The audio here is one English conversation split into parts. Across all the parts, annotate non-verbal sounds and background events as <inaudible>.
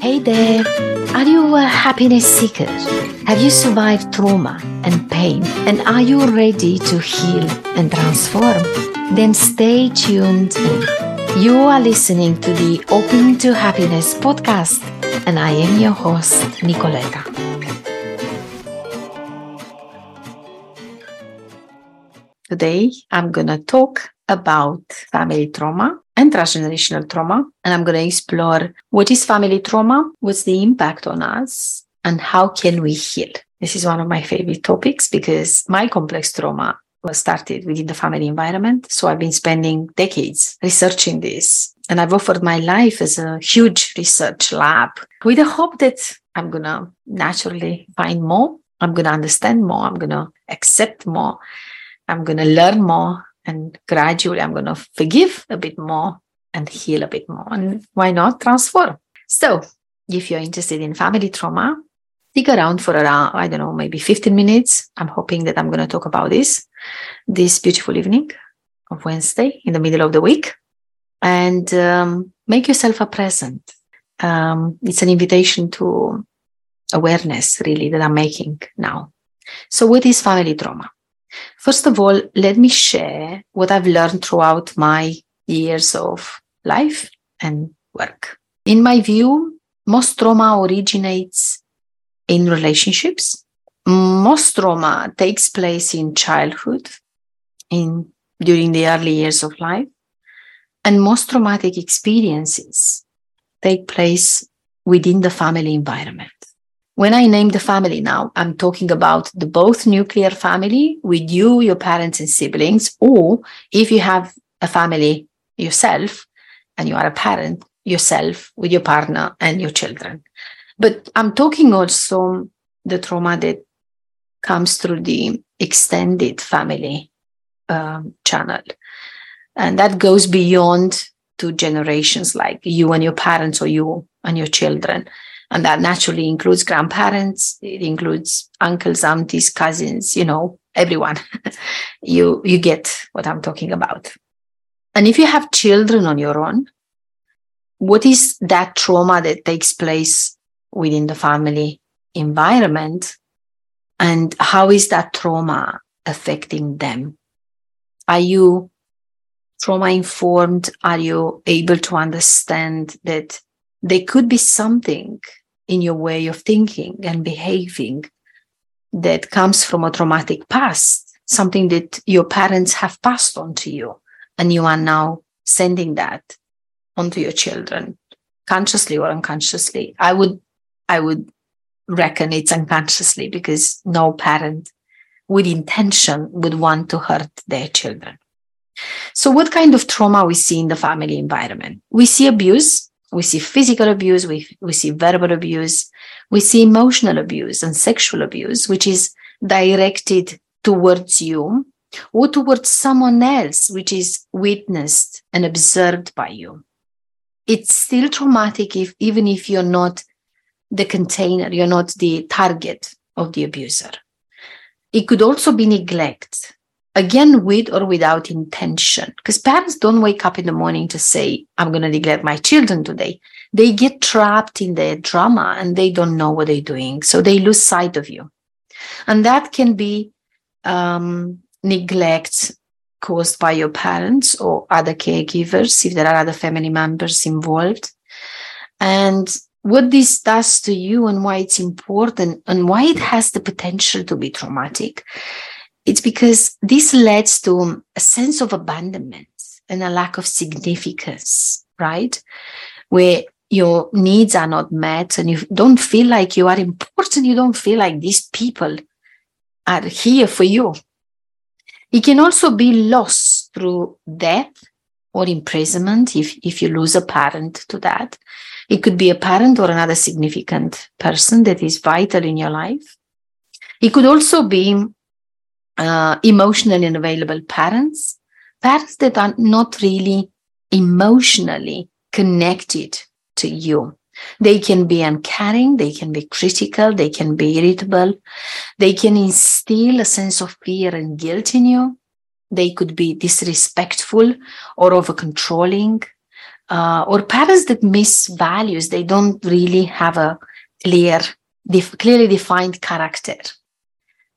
Hey there! Are you a happiness seeker? Have you survived trauma and pain? And are you ready to heal and transform? Then stay tuned in. You are listening to the Open to Happiness podcast, and I am your host, Nicoleta. Today, I'm going to talk about family trauma and transgenerational trauma. And I'm going to explore what is family trauma, what's the impact on us, and how can we heal. This is one of my favorite topics because my complex trauma was started within the family environment. So I've been spending decades researching this. And I've offered my life as a huge research lab with the hope that I'm going to naturally find more. I'm going to understand more. I'm going to accept more. I'm going to learn more and gradually I'm going to forgive a bit more and heal a bit more. And why not transform? So, if you're interested in family trauma, stick around for around, I don't know, maybe 15 minutes. I'm hoping that I'm going to talk about this this beautiful evening of Wednesday in the middle of the week. And um, make yourself a present. Um, it's an invitation to awareness, really, that I'm making now. So, what is family trauma? First of all, let me share what I've learned throughout my years of life and work. In my view, most trauma originates in relationships. Most trauma takes place in childhood, in during the early years of life, and most traumatic experiences take place within the family environment. When I name the family now, I'm talking about the both nuclear family with you, your parents, and siblings, or if you have a family yourself and you are a parent yourself with your partner and your children. But I'm talking also the trauma that comes through the extended family um, channel. And that goes beyond two generations, like you and your parents or you and your children and that naturally includes grandparents it includes uncles aunties cousins you know everyone. <laughs> You you get what i'm talking about. And if you have children on your own what is that trauma that takes place within the family environment? And how is that trauma affecting them? Are you trauma informed are you able to understand that there could be something in your way of thinking and behaving that comes from a traumatic past, something that your parents have passed on to you, and you are now sending that onto your children, consciously or unconsciously. I would, I would reckon it's unconsciously because no parent with intention would want to hurt their children. So, what kind of trauma we see in the family environment? We see abuse we see physical abuse, we, we see verbal abuse, we see emotional abuse and sexual abuse, which is directed towards you or towards someone else, which is witnessed and observed by you. It's still traumatic if even if you're not the container, you're not the target of the abuser. It could also be neglect again with or without intention. Because parents don't wake up in the morning to say i'm going to neglect my children today. They get trapped in their drama and they don't know what they're doing. So they lose sight of you. And that can be um, neglect caused by your parents or other caregivers if there are other family members involved. And what this does to you and why it's important and why it has the potential to be traumatic it's because this leads to a sense of abandonment and a lack of significance, right? Where your needs are not met and you don't feel like you are important. You don't feel like these people are here for you. It can also be lost through death or imprisonment if, if you lose a parent to that. It could be a parent or another significant person that is vital in your life. It could also be uh, emotionally unavailable parents, parents that are not really emotionally connected to you. They can be uncaring, they can be critical, they can be irritable, they can instill a sense of fear and guilt in you. They could be disrespectful or over controlling. uh, or parents that miss values. They don't really have a clear, def- clearly defined character.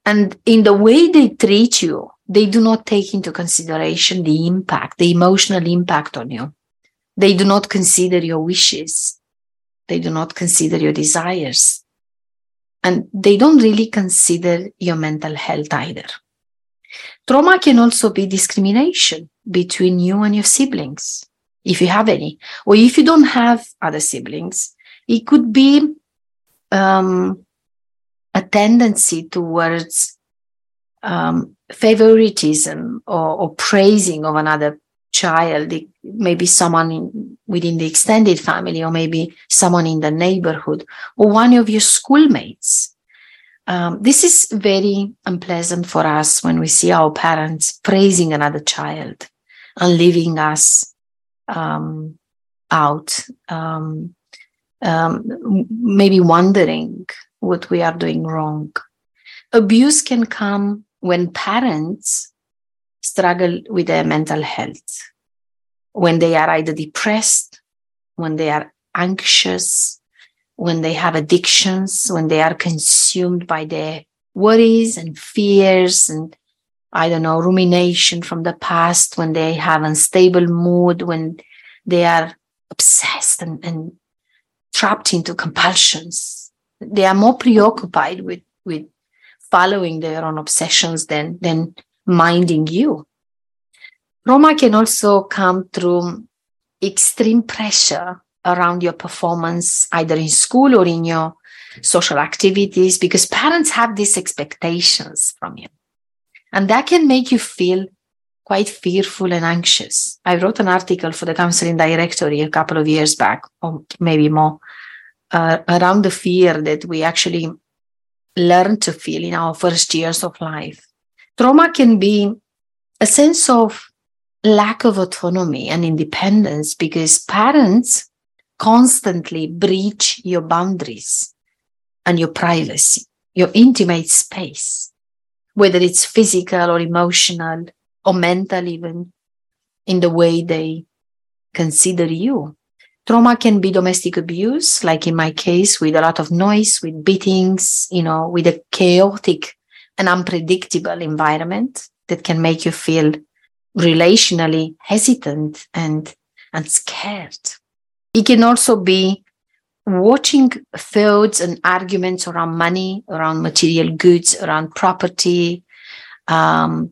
And in the way they treat you, they do not take into consideration the impact, the emotional impact on you. They do not consider your wishes. They do not consider your desires. And they don't really consider your mental health either. Trauma can also be discrimination between you and your siblings, if you have any, or if you don't have other siblings. It could be um, a tendency towards um, favoritism or, or, praising of another child, maybe someone in, within the extended family, or maybe someone in the neighborhood, or one of your schoolmates. Um, this is very unpleasant for us when we see our parents praising another child and leaving us um, out, um, um maybe wondering what we are doing wrong. Abuse can come when parents struggle with their mental health, when they are either depressed, when they are anxious, when they have addictions, when they are consumed by their worries and fears and I don't know, rumination from the past, when they have unstable mood, when they are obsessed and, and trapped into compulsions. They are more preoccupied with, with following their own obsessions than, than minding you. Trauma can also come through extreme pressure around your performance, either in school or in your social activities, because parents have these expectations from you. And that can make you feel quite fearful and anxious. I wrote an article for the counseling directory a couple of years back, or maybe more, uh, around the fear that we actually learn to feel in our first years of life. Trauma can be a sense of lack of autonomy and independence because parents constantly breach your boundaries and your privacy, your intimate space, whether it's physical or emotional or mental, even in the way they consider you. Trauma can be domestic abuse, like in my case, with a lot of noise, with beatings, you know, with a chaotic and unpredictable environment that can make you feel relationally hesitant and, and scared. It can also be watching feuds and arguments around money, around material goods, around property, um,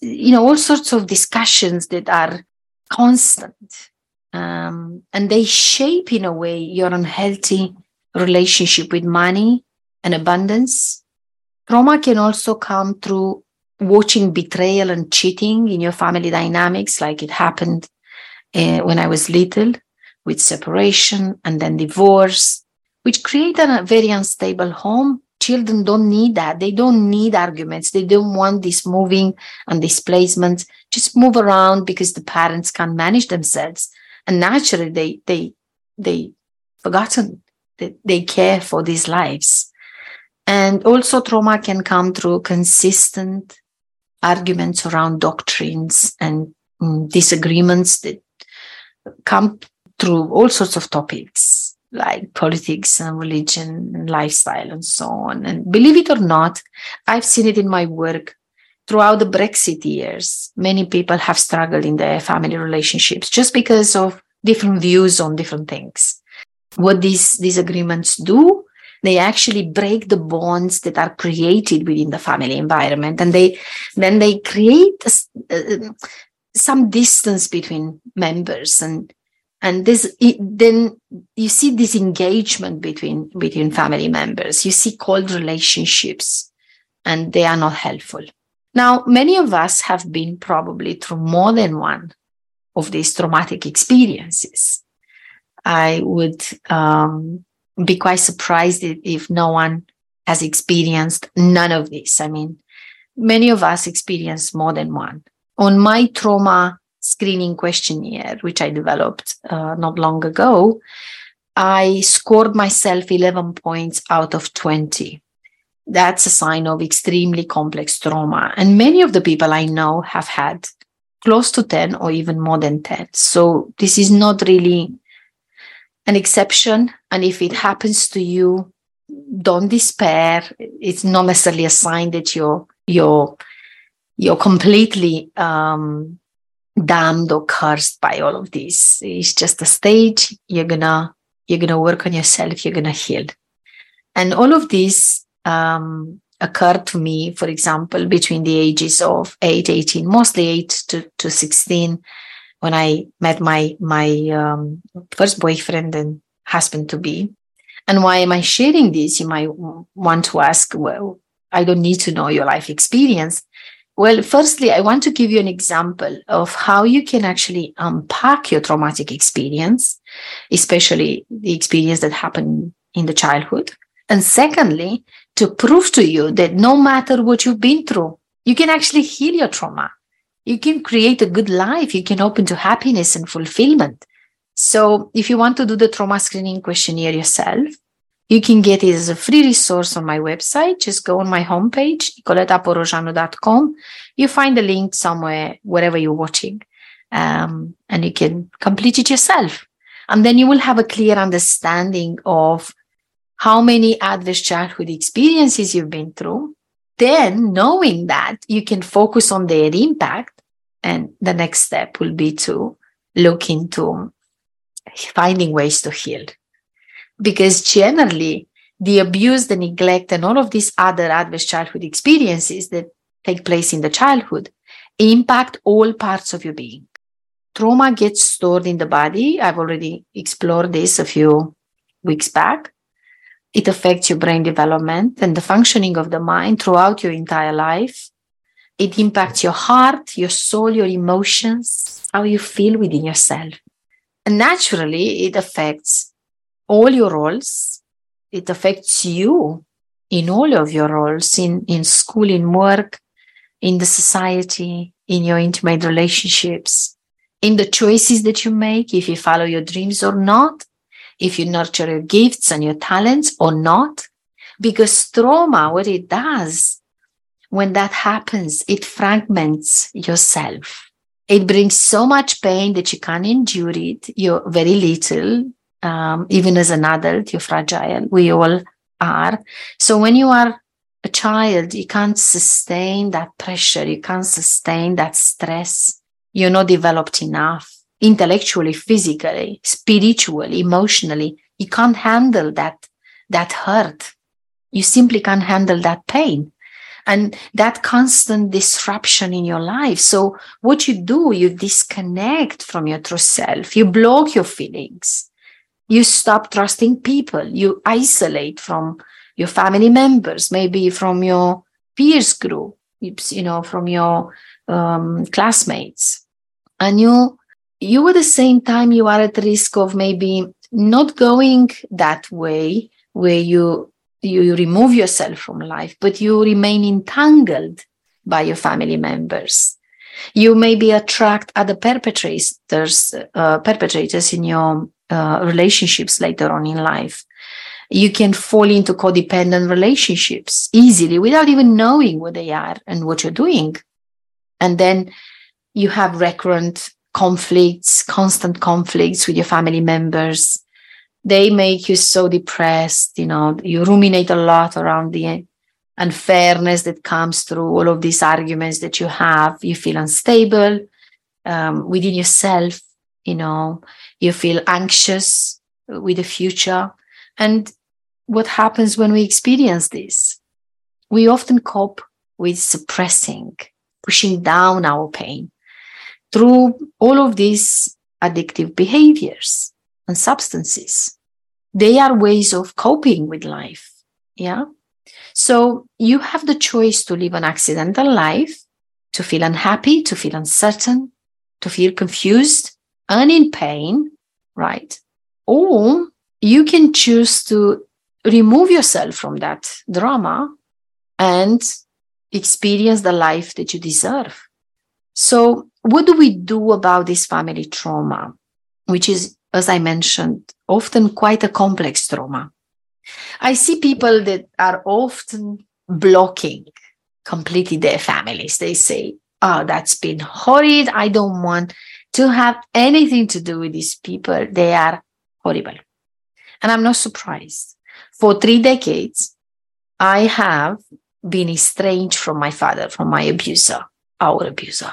you know, all sorts of discussions that are constant um, and they shape in a way your unhealthy relationship with money and abundance. Trauma can also come through watching betrayal and cheating in your family dynamics, like it happened uh, when I was little with separation and then divorce, which create a very unstable home. Children don't need that. They don't need arguments. They don't want this moving and displacement. Just move around because the parents can't manage themselves and naturally they they they forgotten that they care for these lives. And also trauma can come through consistent arguments around doctrines and um, disagreements that come through all sorts of topics like politics and religion and lifestyle and so on. And believe it or not i've seen it in my work. Throughout the Brexit years, many people have struggled in their family relationships just because of different views on different things. What these disagreements do, they actually break the bonds that are created within the family environment, and they then they create uh, some distance between members and and this it, then you see this engagement between between family members you see cold relationships and they are not helpful now, many of us have been probably through more than one of these traumatic experiences. I would um, be quite surprised if no one has experienced none of this. I mean, many of us experience more than one. On my trauma screening questionnaire, which I developed uh, not long ago, I scored myself 11 points out of 20 that's a sign of extremely complex trauma. And many of the people I know have had close to 10 or even more than 10. So this is not really an exception. And if it happens to you, don't despair. It's not necessarily a sign that you're you're you're completely um, damned or cursed by all of this. It's just a stage. You're gonna you're gonna work on yourself. You're gonna heal, and all of this um, occurred to me, for example, between the ages of 8, 18, mostly 8 to, to 16, when I met my, my um, first boyfriend and husband to be. And why am I sharing this? You might want to ask, well, I don't need to know your life experience. Well, firstly, I want to give you an example of how you can actually unpack your traumatic experience, especially the experience that happened in the childhood. And secondly, to prove to you that no matter what you've been through, you can actually heal your trauma. You can create a good life. You can open to happiness and fulfillment. So if you want to do the trauma screening questionnaire yourself, you can get it as a free resource on my website. Just go on my homepage, nicoletaporojanu.com. You find the link somewhere, wherever you're watching, um, and you can complete it yourself. And then you will have a clear understanding of how many adverse childhood experiences you've been through, then knowing that you can focus on their impact. And the next step will be to look into finding ways to heal. Because generally, the abuse, the neglect, and all of these other adverse childhood experiences that take place in the childhood impact all parts of your being. Trauma gets stored in the body. I've already explored this a few weeks back. It affects your brain development and the functioning of the mind throughout your entire life. It impacts your heart, your soul, your emotions, how you feel within yourself. And naturally, it affects all your roles. It affects you in all of your roles in, in school, in work, in the society, in your intimate relationships, in the choices that you make, if you follow your dreams or not, if you nurture your gifts and your talents or not. Because trauma, what it does, when that happens, it fragments yourself. It brings so much pain that you can't endure it. You're very little. Um, even as an adult, you're fragile. We all are. So when you are a child, you can't sustain that pressure. You can't sustain that stress. You're not developed enough intellectually, physically, spiritually, emotionally. You can't handle that, that hurt. You simply can't handle that pain and that constant disruption in your life. So what you do, you disconnect from your true self. You block your feelings. You stop trusting people. You isolate from your family members, maybe from your peers group, you know, from your um, classmates. And you you at the same time you are at risk of maybe not going that way where you you remove yourself from life but you remain entangled by your family members. You maybe attract other perpetrators uh, perpetrators in your uh, relationships later on in life. You can fall into codependent relationships easily without even knowing what they are and what you're doing. And then you have recurrent conflicts, constant conflicts with your family members. They make you so depressed. You know, you ruminate a lot around the unfairness that comes through all of these arguments that you have. You feel unstable um, within yourself. You know, you feel anxious with the future. And what happens when we experience this? We often cope with suppressing, pushing down our pain through all of these addictive behaviors and substances. They are ways of coping with life. Yeah. So you have the choice to live an accidental life, to feel unhappy, to feel uncertain, to feel confused and in pain, right? Or you can choose to remove yourself from that drama and experience the life that you deserve. So, what do we do about this family trauma, which is, as I mentioned, often quite a complex trauma? I see people that are often blocking completely their families. They say, oh, that's been horrid. I don't want to have anything to do with these people. They are horrible. And I'm not surprised. For three decades, I have been estranged from my father, from my abuser, our abuser.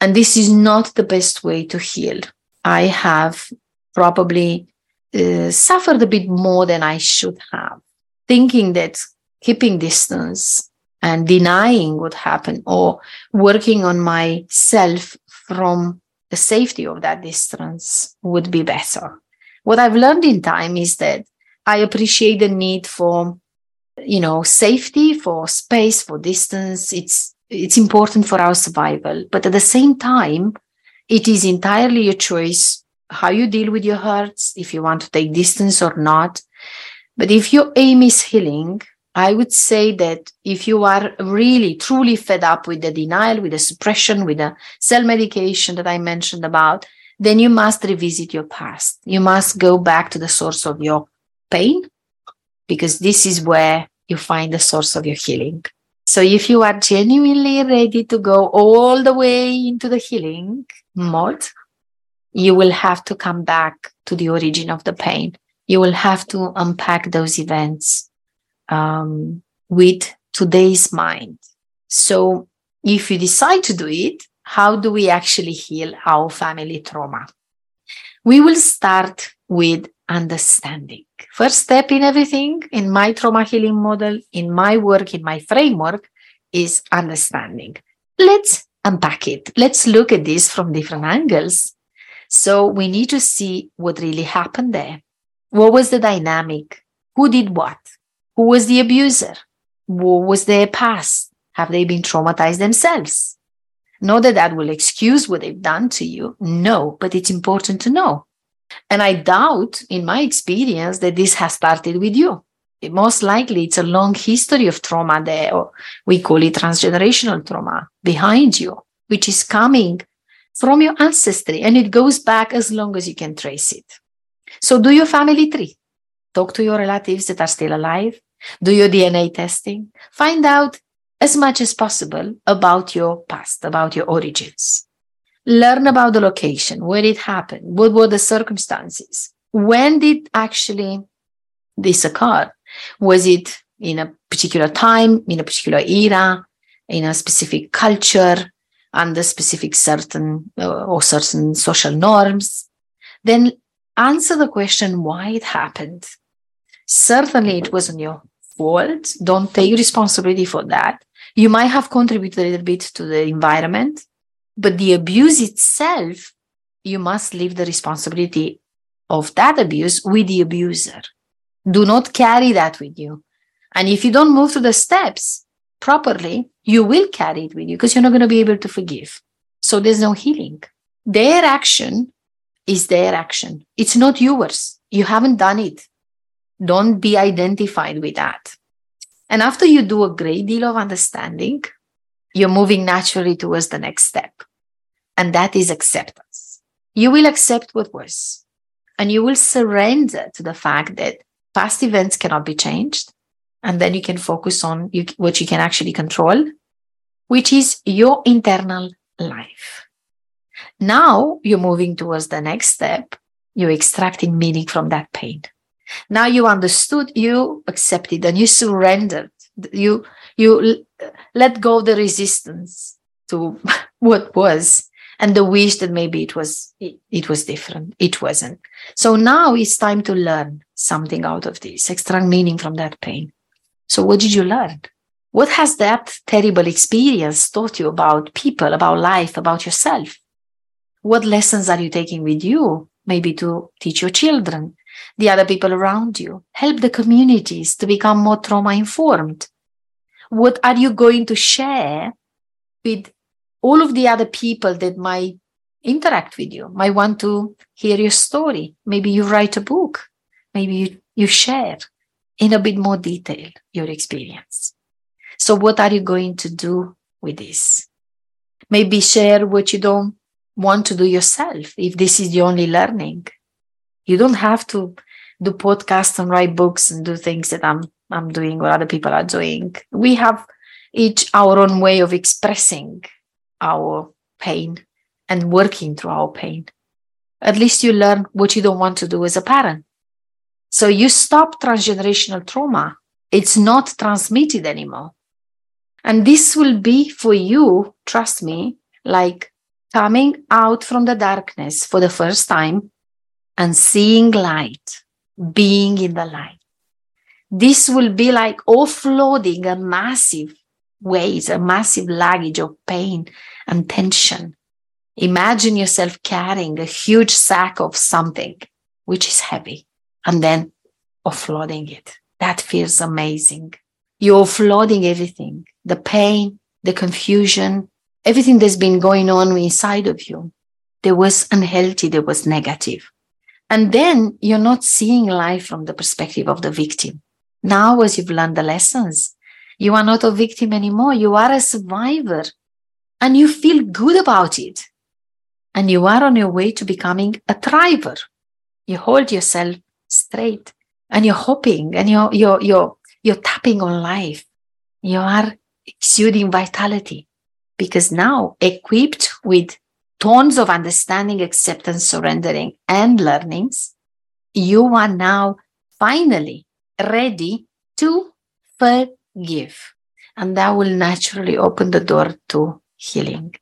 And this is not the best way to heal. I have probably uh, suffered a bit more than I should have, thinking that keeping distance and denying what happened or working on myself from the safety of that distance would be better. What I've learned in time is that I appreciate the need for, you know, safety, for space, for distance. It's it's important for our survival. But at the same time, it is entirely your choice how you deal with your hurts, if you want to take distance or not. But if your aim is healing, I would say that if you are really truly fed up with the denial, with the suppression, with the self medication that I mentioned about, then you must revisit your past. You must go back to the source of your pain because this is where you find the source of your healing. So if you are genuinely ready to go all the way into the healing mode, you will have to come back to the origin of the pain. You will have to unpack those events um, with today's mind. So if you decide to do it, how do we actually heal our family trauma? We will start with understanding. First step in everything, in my trauma healing model, in my work, in my framework, is understanding. Let's unpack it. Let's look at this from different angles. So we need to see what really happened there. What was the dynamic? Who did what? Who was the abuser? What was their past? Have they been traumatized themselves? Not that that will excuse what they've done to you. No, but it's important to know. And I doubt, in my experience, that this has started with you. It most likely, it's a long history of trauma there, or we call it transgenerational trauma behind you, which is coming from your ancestry and it goes back as long as you can trace it. So do your family tree. Talk to your relatives that are still alive. Do your DNA testing. Find out as much as possible about your past, about your origins learn about the location, where it happened, what were the circumstances, when did actually this occur? Was it in a particular time, in a particular era, in a specific culture, under specific certain uh, or certain social norms? Then answer the question why it happened. Certainly, it wasn't your fault. Don't take responsibility for that. You might have contributed a little bit to the environment, but the abuse itself, you must leave the responsibility of that abuse with the abuser. Do not carry that with you. And if you don't move through the steps properly, you will carry it with you because you're not going to be able to forgive. So there's no healing. Their action is their action. It's not yours. You haven't done it. Don't be identified with that. And after you do a great deal of understanding, you're moving naturally towards the next step. And that is acceptance. You will accept what was, and you will surrender to the fact that past events cannot be changed. And then you can focus on you, what you can actually control, which is your internal life. Now you're moving towards the next step. You're extracting meaning from that pain. Now you understood, you accepted, and you surrendered. You you let go the resistance to <laughs> what was and the wish that maybe it was it, it, was different. It wasn't. So now it's time to learn something out of this extract meaning from that pain. So what did you learn? What has that terrible experience taught you about people about life about yourself? What lessons are you taking with you maybe to teach your children the other people around you? Help the communities to become more trauma informed what are you going to share with all of the other people that might interact with you, might want to hear your story? Maybe you write a book, maybe you, you share in a bit more detail your experience. So, what are you going to do with this? Maybe share what you don't want to do yourself if this is the only learning. You don't have to do podcasts and write books and do things that I'm I'm doing or other people are doing. We have each our own way of expressing our pain and working through our pain. At least you learn what you don't want to do as a parent. So you stop transgenerational trauma. It's not transmitted anymore. And this will be for you, trust me, like coming out from the darkness for the first time and seeing light, being in the light. This will be like offloading a massive weight, a massive luggage of pain and tension. Imagine yourself carrying a huge sack of something which is heavy and then offloading it. That feels amazing. You're offloading everything the pain, the confusion, everything that's been going on inside of you. There was unhealthy, there was negative. And then you're not seeing life from the perspective of the victim. Now, as you've learned the lessons, you are not a victim anymore. You are a survivor and you feel good about it. And you are on your way to becoming a thriver. You hold yourself straight and you're hoping and you're, you're, you're, you're tapping on life. You are exuding vitality because now equipped with tons of understanding, acceptance, surrendering, and learnings, you are now finally ready to forgive. And that will naturally open the door to healing.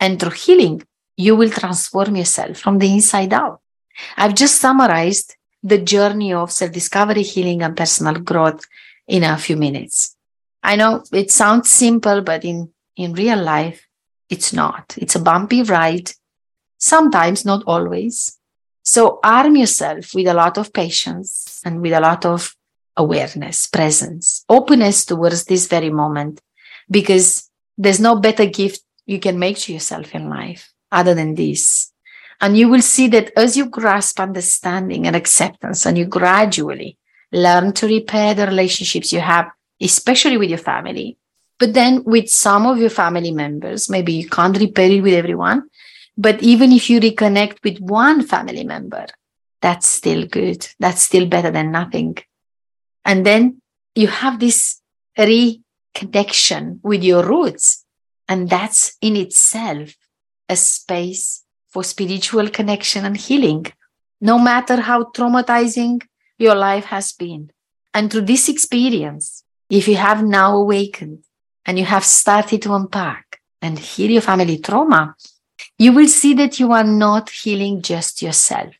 And through healing, you will transform yourself from the inside out. I've just summarized the journey of self discovery, healing, and personal growth in a few minutes. I know it sounds simple, but in, in real life, it's not. It's a bumpy ride, sometimes, not always. So arm yourself with a lot of patience and with a lot of awareness, presence, openness towards this very moment, because there's no better gift you can make to yourself in life other than this. And you will see that as you grasp understanding and acceptance and you gradually learn to repair the relationships you have, especially with your family, but then with some of your family members, maybe you can't repair it with everyone. But even if you reconnect with one family member, that's still good. That's still better than nothing. And then you have this reconnection with your roots. And that's in itself a space for spiritual connection and healing, no matter how traumatizing your life has been. And through this experience, if you have now awakened and you have started to unpack and heal your family trauma, you will see that you are not healing just yourself.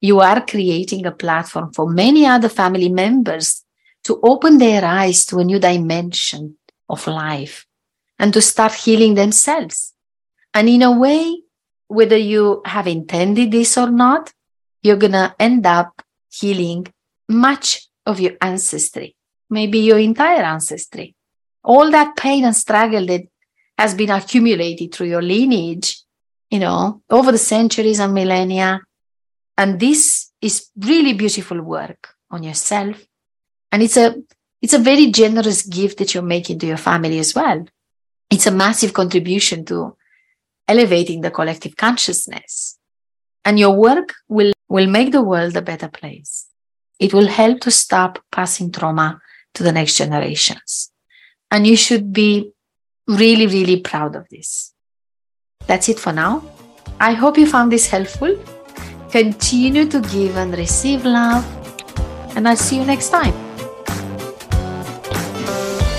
You are creating a platform for many other family members to open their eyes to a new dimension of life and to start healing themselves. And in a way, whether you have intended this or not, you're going to end up healing much of your ancestry, maybe your entire ancestry. All that pain and struggle that has been accumulated through your lineage, you know, over the centuries and millennia. And this is really beautiful work on yourself. And it's a, it's a very generous gift that you're making to your family as well. It's a massive contribution to elevating the collective consciousness. And your work will, will make the world a better place. It will help to stop passing trauma to the next generations. And you should be really, really proud of this. That's it for now. I hope you found this helpful. Continue to give and receive love, and I'll see you next time.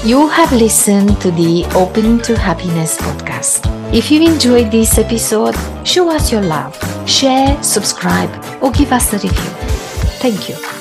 You have listened to the Open to Happiness podcast. If you enjoyed this episode, show us your love, share, subscribe, or give us a review. Thank you.